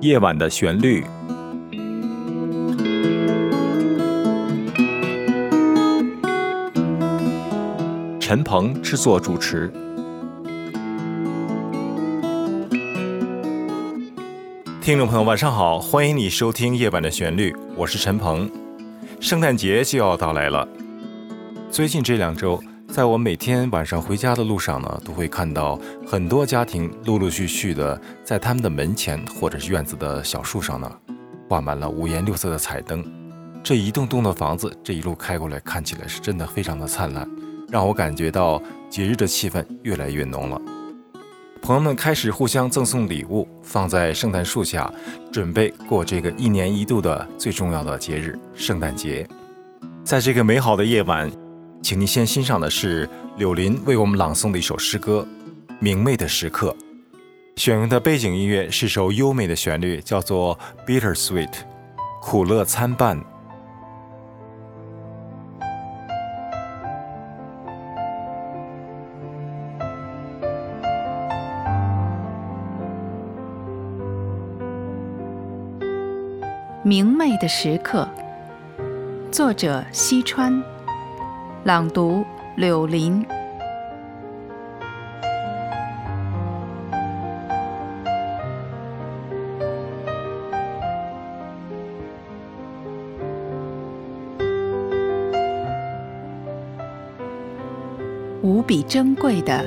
夜晚的旋律，陈鹏制作主持。听众朋友，晚上好，欢迎你收听《夜晚的旋律》，我是陈鹏。圣诞节就要到来了，最近这两周。在我每天晚上回家的路上呢，都会看到很多家庭陆陆续续的在他们的门前或者是院子的小树上呢，挂满了五颜六色的彩灯。这一栋栋的房子，这一路开过来，看起来是真的非常的灿烂，让我感觉到节日的气氛越来越浓了。朋友们开始互相赠送礼物，放在圣诞树下，准备过这个一年一度的最重要的节日——圣诞节。在这个美好的夜晚。请您先欣赏的是柳林为我们朗诵的一首诗歌《明媚的时刻》，选用的背景音乐是首优美的旋律，叫做《Bitter Sweet》，苦乐参半。明媚的时刻，作者西川。朗读：柳林。无比珍贵的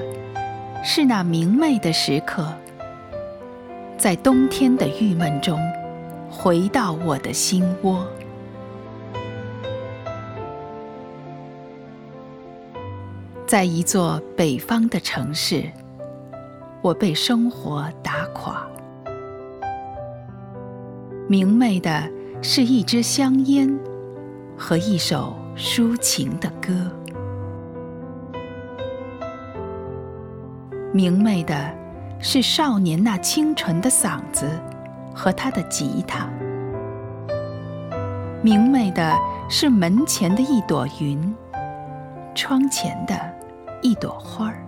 是那明媚的时刻，在冬天的郁闷中，回到我的心窝。在一座北方的城市，我被生活打垮。明媚的是一支香烟和一首抒情的歌。明媚的是少年那清纯的嗓子和他的吉他。明媚的是门前的一朵云，窗前的。一朵花儿，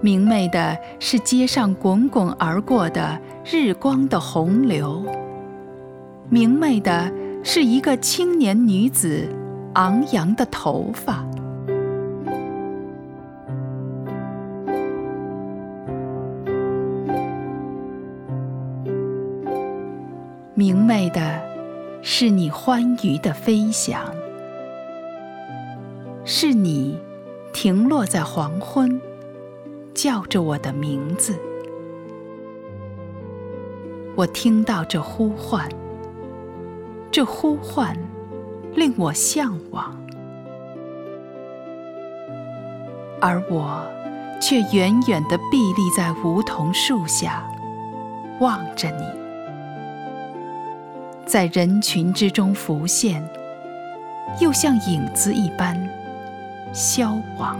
明媚的是街上滚滚而过的日光的洪流；明媚的是一个青年女子昂扬的头发；明媚的是你欢愉的飞翔。是你停落在黄昏，叫着我的名字。我听到这呼唤，这呼唤令我向往，而我却远远地屹立在梧桐树下，望着你，在人群之中浮现，又像影子一般。消亡，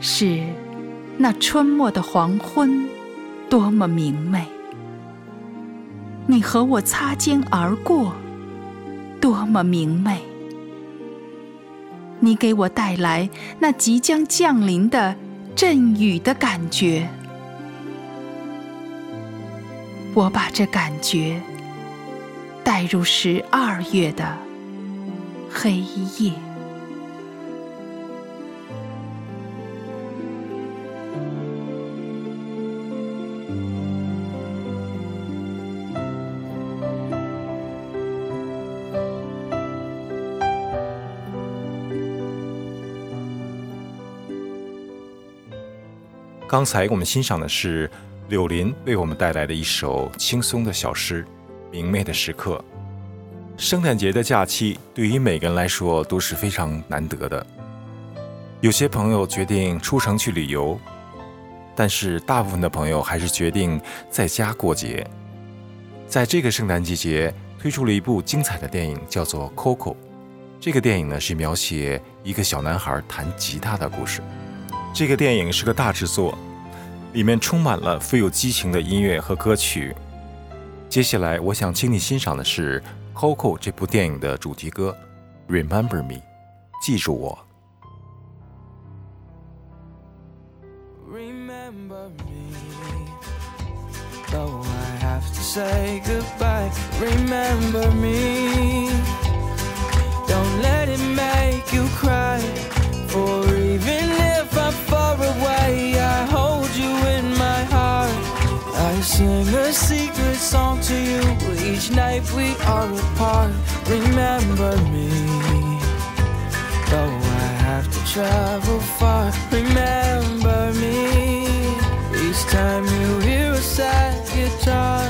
是那春末的黄昏，多么明媚！你和我擦肩而过，多么明媚！你给我带来那即将降临的阵雨的感觉，我把这感觉带入十二月的。黑夜。刚才我们欣赏的是柳林为我们带来的一首轻松的小诗《明媚的时刻》。圣诞节的假期对于每个人来说都是非常难得的。有些朋友决定出城去旅游，但是大部分的朋友还是决定在家过节。在这个圣诞季节，推出了一部精彩的电影，叫做《Coco》。这个电影呢是描写一个小男孩弹吉他的故事。这个电影是个大制作，里面充满了富有激情的音乐和歌曲。接下来，我想请你欣赏的是。coco 这部电影的主题歌 remember me 记住我 remember me oh i have to say goodbye remember me don't let it make you cry for even if i'm far away i hold you in my heart i sing a secret song to each night we are apart. Remember me. Though I have to travel far, remember me. Each time you hear a sad guitar,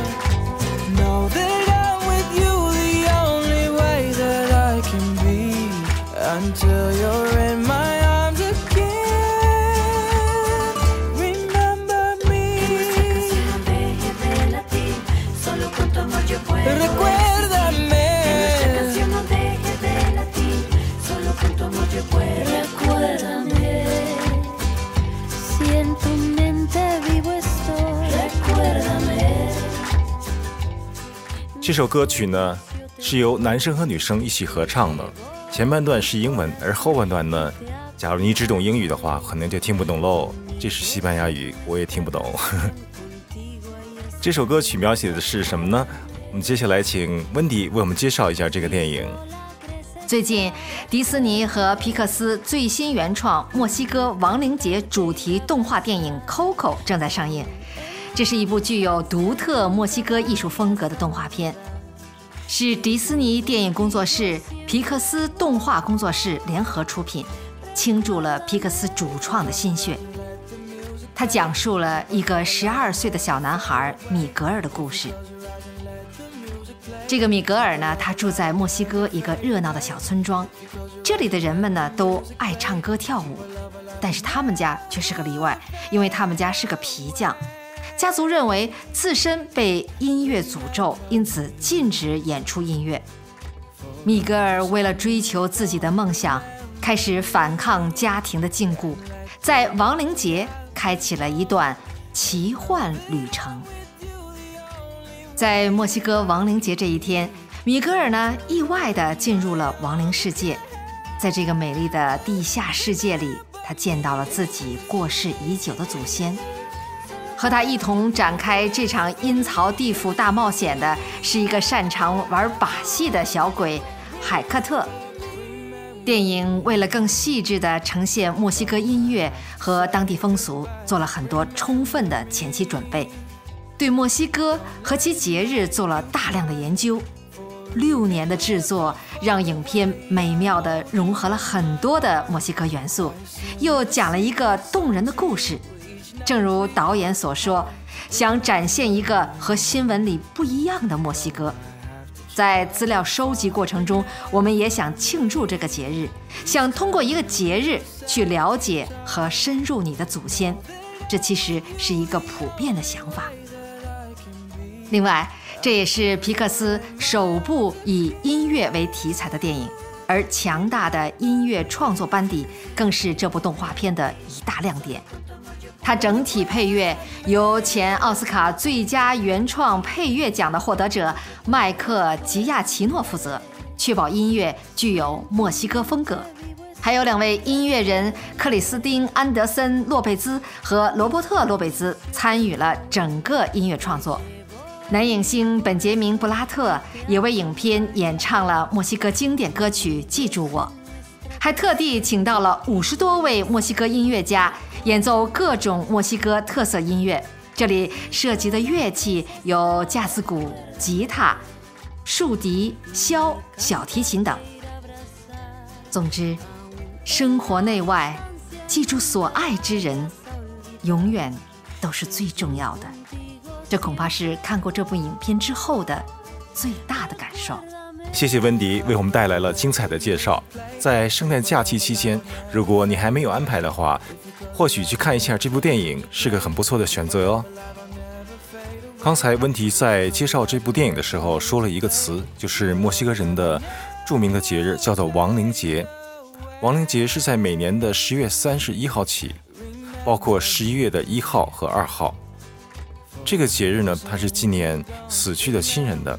这首歌曲呢是由男生和女生一起合唱的，前半段是英文，而后半段呢，假如你只懂英语的话，可能就听不懂喽。这是西班牙语，我也听不懂。这首歌曲描写的是什么呢？我们接下来请温迪为我们介绍一下这个电影。最近，迪士尼和皮克斯最新原创墨西哥亡灵节主题动画电影《Coco》正在上映。这是一部具有独特墨西哥艺术风格的动画片，是迪士尼电影工作室、皮克斯动画工作室联合出品，倾注了皮克斯主创的心血。它讲述了一个十二岁的小男孩米格尔的故事。这个米格尔呢，他住在墨西哥一个热闹的小村庄，这里的人们呢都爱唱歌跳舞，但是他们家却是个例外，因为他们家是个皮匠，家族认为自身被音乐诅咒，因此禁止演出音乐。米格尔为了追求自己的梦想，开始反抗家庭的禁锢，在亡灵节开启了一段奇幻旅程。在墨西哥亡灵节这一天，米格尔呢意外地进入了亡灵世界，在这个美丽的地下世界里，他见到了自己过世已久的祖先。和他一同展开这场阴曹地府大冒险的是一个擅长玩把戏的小鬼海克特。电影为了更细致地呈现墨西哥音乐和当地风俗，做了很多充分的前期准备。对墨西哥和其节日做了大量的研究，六年的制作让影片美妙地融合了很多的墨西哥元素，又讲了一个动人的故事。正如导演所说，想展现一个和新闻里不一样的墨西哥。在资料收集过程中，我们也想庆祝这个节日，想通过一个节日去了解和深入你的祖先。这其实是一个普遍的想法。另外，这也是皮克斯首部以音乐为题材的电影，而强大的音乐创作班底更是这部动画片的一大亮点。它整体配乐由前奥斯卡最佳原创配乐奖的获得者麦克吉亚奇诺负责，确保音乐具有墨西哥风格。还有两位音乐人克里斯汀·安德森·洛贝兹和罗伯特·洛贝兹参与了整个音乐创作。男影星本杰明·布拉特也为影片演唱了墨西哥经典歌曲《记住我》，还特地请到了五十多位墨西哥音乐家演奏各种墨西哥特色音乐。这里涉及的乐器有架子鼓、吉他、竖笛、箫、小提琴等。总之，生活内外，记住所爱之人，永远都是最重要的。这恐怕是看过这部影片之后的最大的感受。谢谢温迪为我们带来了精彩的介绍。在圣诞假期期间，如果你还没有安排的话，或许去看一下这部电影是个很不错的选择哦。刚才温迪在介绍这部电影的时候说了一个词，就是墨西哥人的著名的节日叫做亡灵节。亡灵节是在每年的十月三十一号起，包括十一月的一号和二号。这个节日呢，它是纪念死去的亲人的。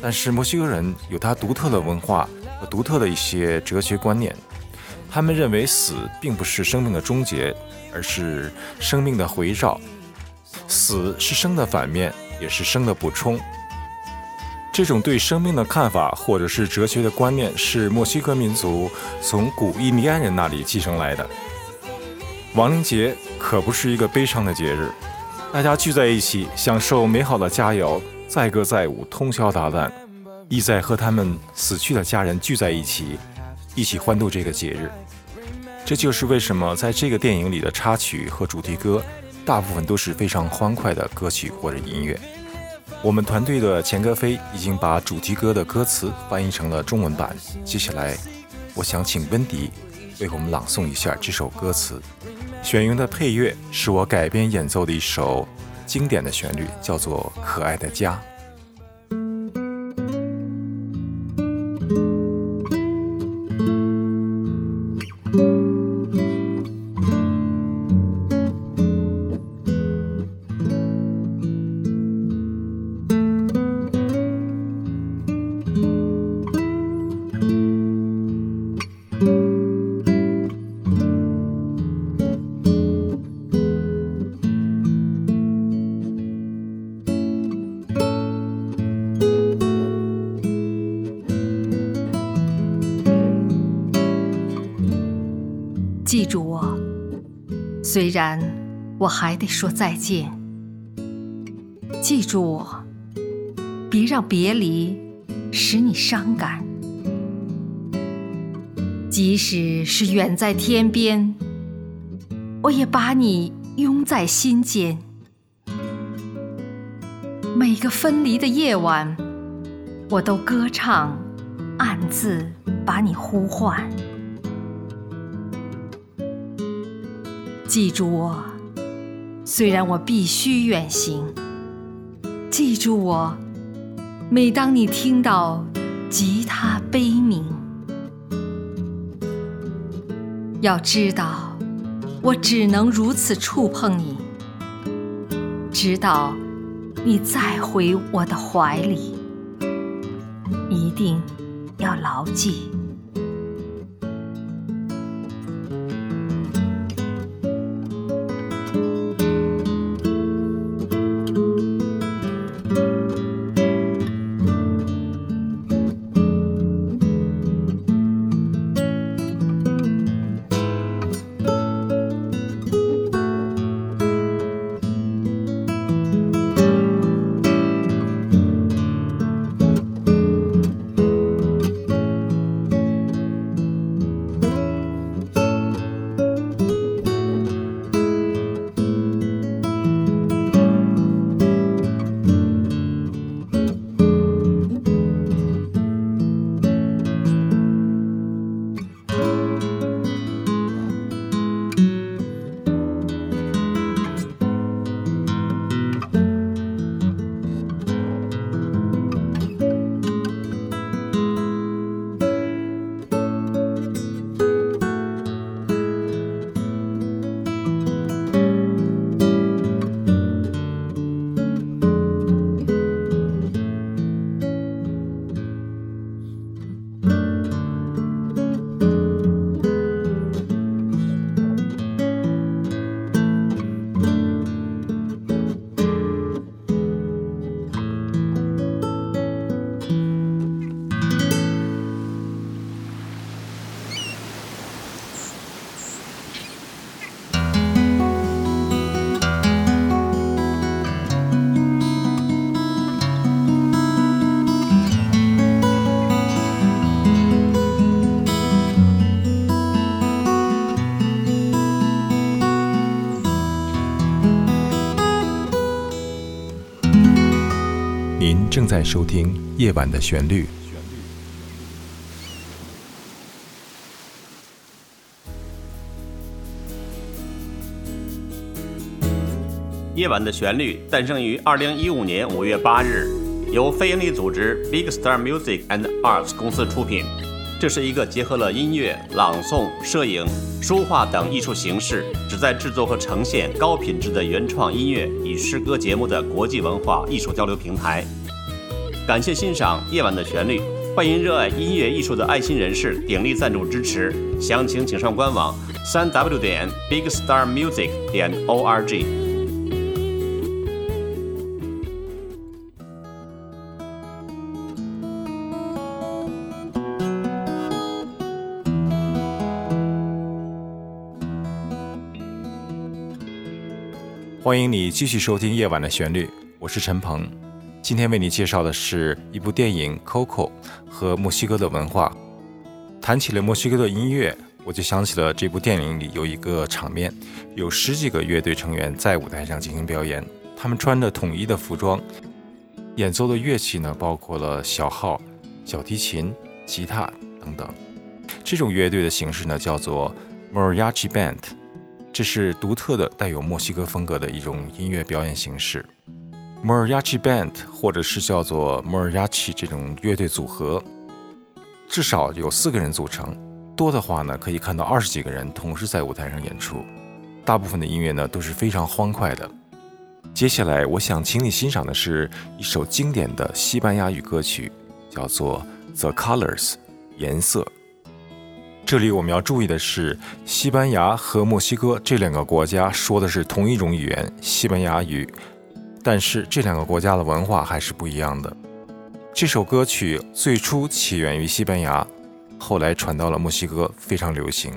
但是墨西哥人有他独特的文化和独特的一些哲学观念，他们认为死并不是生命的终结，而是生命的回绕。死是生的反面，也是生的补充。这种对生命的看法，或者是哲学的观念，是墨西哥民族从古印第安人那里继承来的。亡灵节可不是一个悲伤的节日，大家聚在一起，享受美好的佳肴，载歌载舞，通宵达旦，意在和他们死去的家人聚在一起，一起欢度这个节日。这就是为什么在这个电影里的插曲和主题歌，大部分都是非常欢快的歌曲或者音乐。我们团队的钱歌飞已经把主题歌的歌词翻译成了中文版。接下来，我想请温迪为我们朗诵一下这首歌词。选用的配乐是我改编演奏的一首经典的旋律，叫做《可爱的家》。记住我，虽然我还得说再见。记住我，别让别离使你伤感。即使是远在天边，我也把你拥在心间。每个分离的夜晚，我都歌唱，暗自把你呼唤。记住我，虽然我必须远行。记住我，每当你听到吉他悲鸣，要知道，我只能如此触碰你，直到你再回我的怀里。一定要牢记。在收听《夜晚的旋律》。夜晚的旋律诞生于二零一五年五月八日，由非营利组织 Big Star Music and Arts 公司出品。这是一个结合了音乐、朗诵、摄影、书画等艺术形式，旨在制作和呈现高品质的原创音乐与诗歌节目的国际文化艺术交流平台。感谢欣赏夜晚的旋律。欢迎热爱音乐艺术的爱心人士鼎力赞助支持。详情请上官网三 w 点 big star music 点 org 欢迎你继续收听夜晚的旋律我是陈鹏。今天为你介绍的是一部电影《Coco》和墨西哥的文化。谈起了墨西哥的音乐，我就想起了这部电影里有一个场面，有十几个乐队成员在舞台上进行表演，他们穿着统一的服装，演奏的乐器呢包括了小号、小提琴、吉他等等。这种乐队的形式呢叫做 Mariachi Band。这是独特的、带有墨西哥风格的一种音乐表演形式，Mariachi Band，或者是叫做 Mariachi 这种乐队组合，至少有四个人组成，多的话呢，可以看到二十几个人同时在舞台上演出。大部分的音乐呢都是非常欢快的。接下来，我想请你欣赏的是一首经典的西班牙语歌曲，叫做《The Colors》，颜色。这里我们要注意的是，西班牙和墨西哥这两个国家说的是同一种语言——西班牙语，但是这两个国家的文化还是不一样的。这首歌曲最初起源于西班牙，后来传到了墨西哥，非常流行。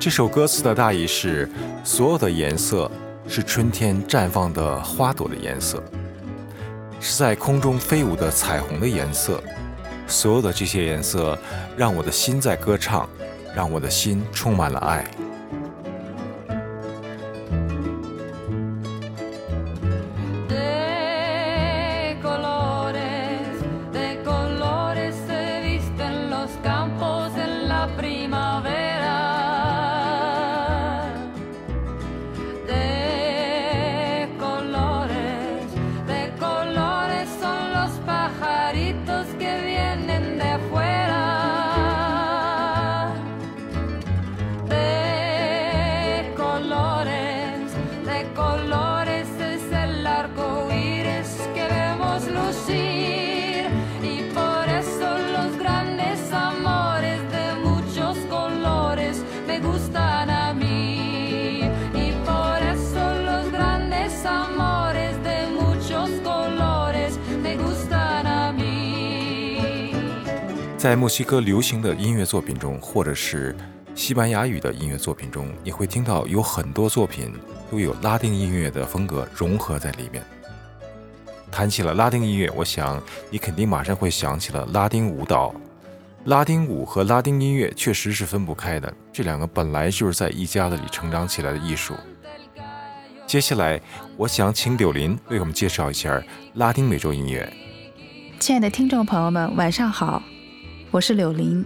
这首歌词的大意是：所有的颜色是春天绽放的花朵的颜色，是在空中飞舞的彩虹的颜色。所有的这些颜色，让我的心在歌唱，让我的心充满了爱。在墨西哥流行的音乐作品中，或者是西班牙语的音乐作品中，你会听到有很多作品都有拉丁音乐的风格融合在里面。谈起了拉丁音乐，我想你肯定马上会想起了拉丁舞蹈。拉丁舞和拉丁音乐确实是分不开的，这两个本来就是在一家子里成长起来的艺术。接下来，我想请柳林为我们介绍一下拉丁美洲音乐。亲爱的听众朋友们，晚上好。我是柳林。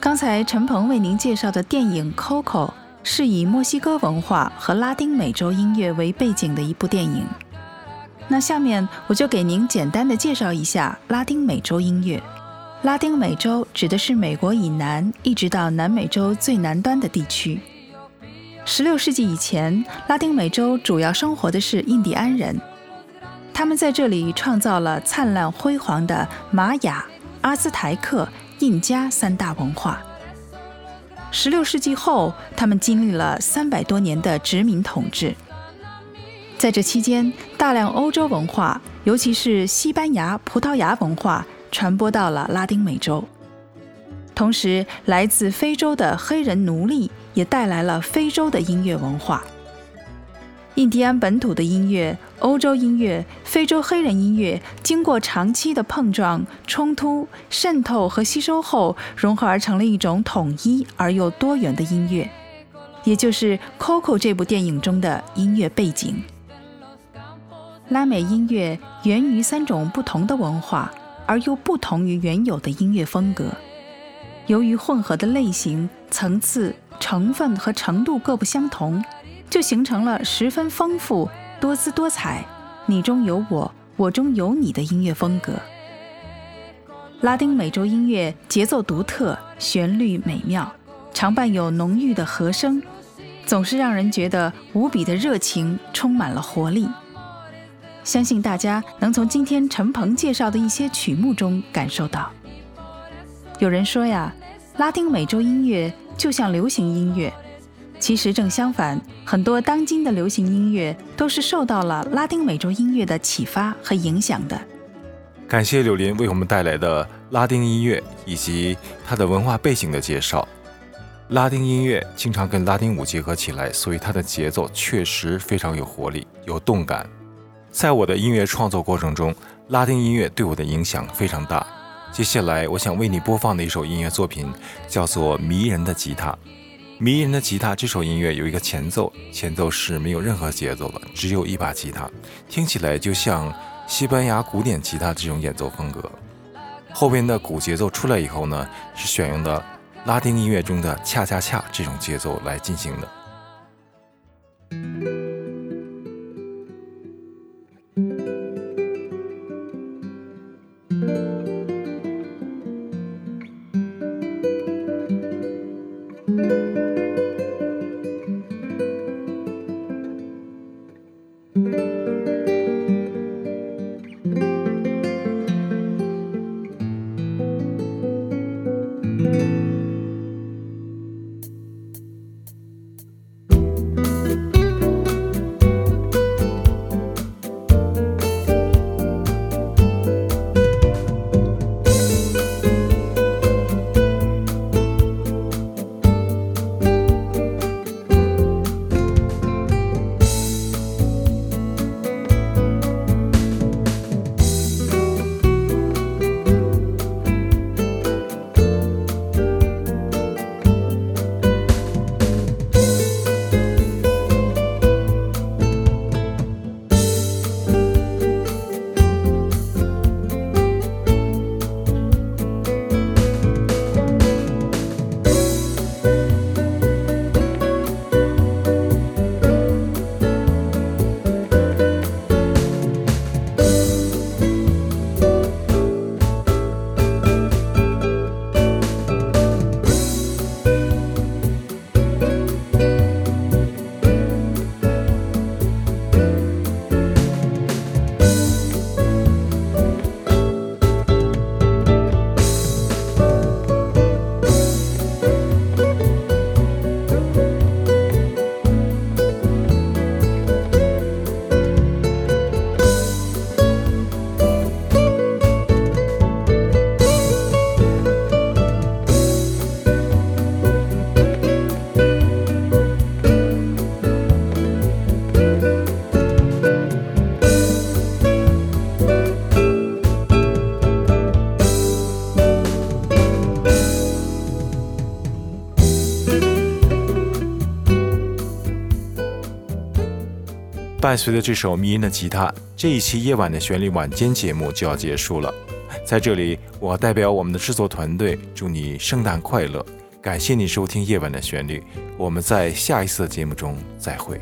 刚才陈鹏为您介绍的电影《Coco》是以墨西哥文化和拉丁美洲音乐为背景的一部电影。那下面我就给您简单的介绍一下拉丁美洲音乐。拉丁美洲指的是美国以南一直到南美洲最南端的地区。十六世纪以前，拉丁美洲主要生活的是印第安人，他们在这里创造了灿烂辉煌的玛雅。阿兹台克、印加三大文化。十六世纪后，他们经历了三百多年的殖民统治。在这期间，大量欧洲文化，尤其是西班牙、葡萄牙文化，传播到了拉丁美洲。同时，来自非洲的黑人奴隶也带来了非洲的音乐文化。印第安本土的音乐、欧洲音乐、非洲黑人音乐，经过长期的碰撞、冲突、渗透和吸收后，融合而成了一种统一而又多元的音乐，也就是《Coco》这部电影中的音乐背景。拉美音乐源于三种不同的文化，而又不同于原有的音乐风格。由于混合的类型、层次、成分和程度各不相同。就形成了十分丰富、多姿多彩、你中有我、我中有你的音乐风格。拉丁美洲音乐节奏独特，旋律美妙，常伴有浓郁的和声，总是让人觉得无比的热情，充满了活力。相信大家能从今天陈鹏介绍的一些曲目中感受到。有人说呀，拉丁美洲音乐就像流行音乐。其实正相反，很多当今的流行音乐都是受到了拉丁美洲音乐的启发和影响的。感谢柳林为我们带来的拉丁音乐以及它的文化背景的介绍。拉丁音乐经常跟拉丁舞结合起来，所以它的节奏确实非常有活力、有动感。在我的音乐创作过程中，拉丁音乐对我的影响非常大。接下来，我想为你播放的一首音乐作品叫做《迷人的吉他》。《迷人的吉他》这首音乐有一个前奏，前奏是没有任何节奏的，只有一把吉他，听起来就像西班牙古典吉他这种演奏风格。后边的鼓节奏出来以后呢，是选用的拉丁音乐中的恰恰恰这种节奏来进行的。伴随着这首迷人的吉他，这一期夜晚的旋律晚间节目就要结束了。在这里，我代表我们的制作团队祝你圣诞快乐，感谢你收听夜晚的旋律，我们在下一次的节目中再会。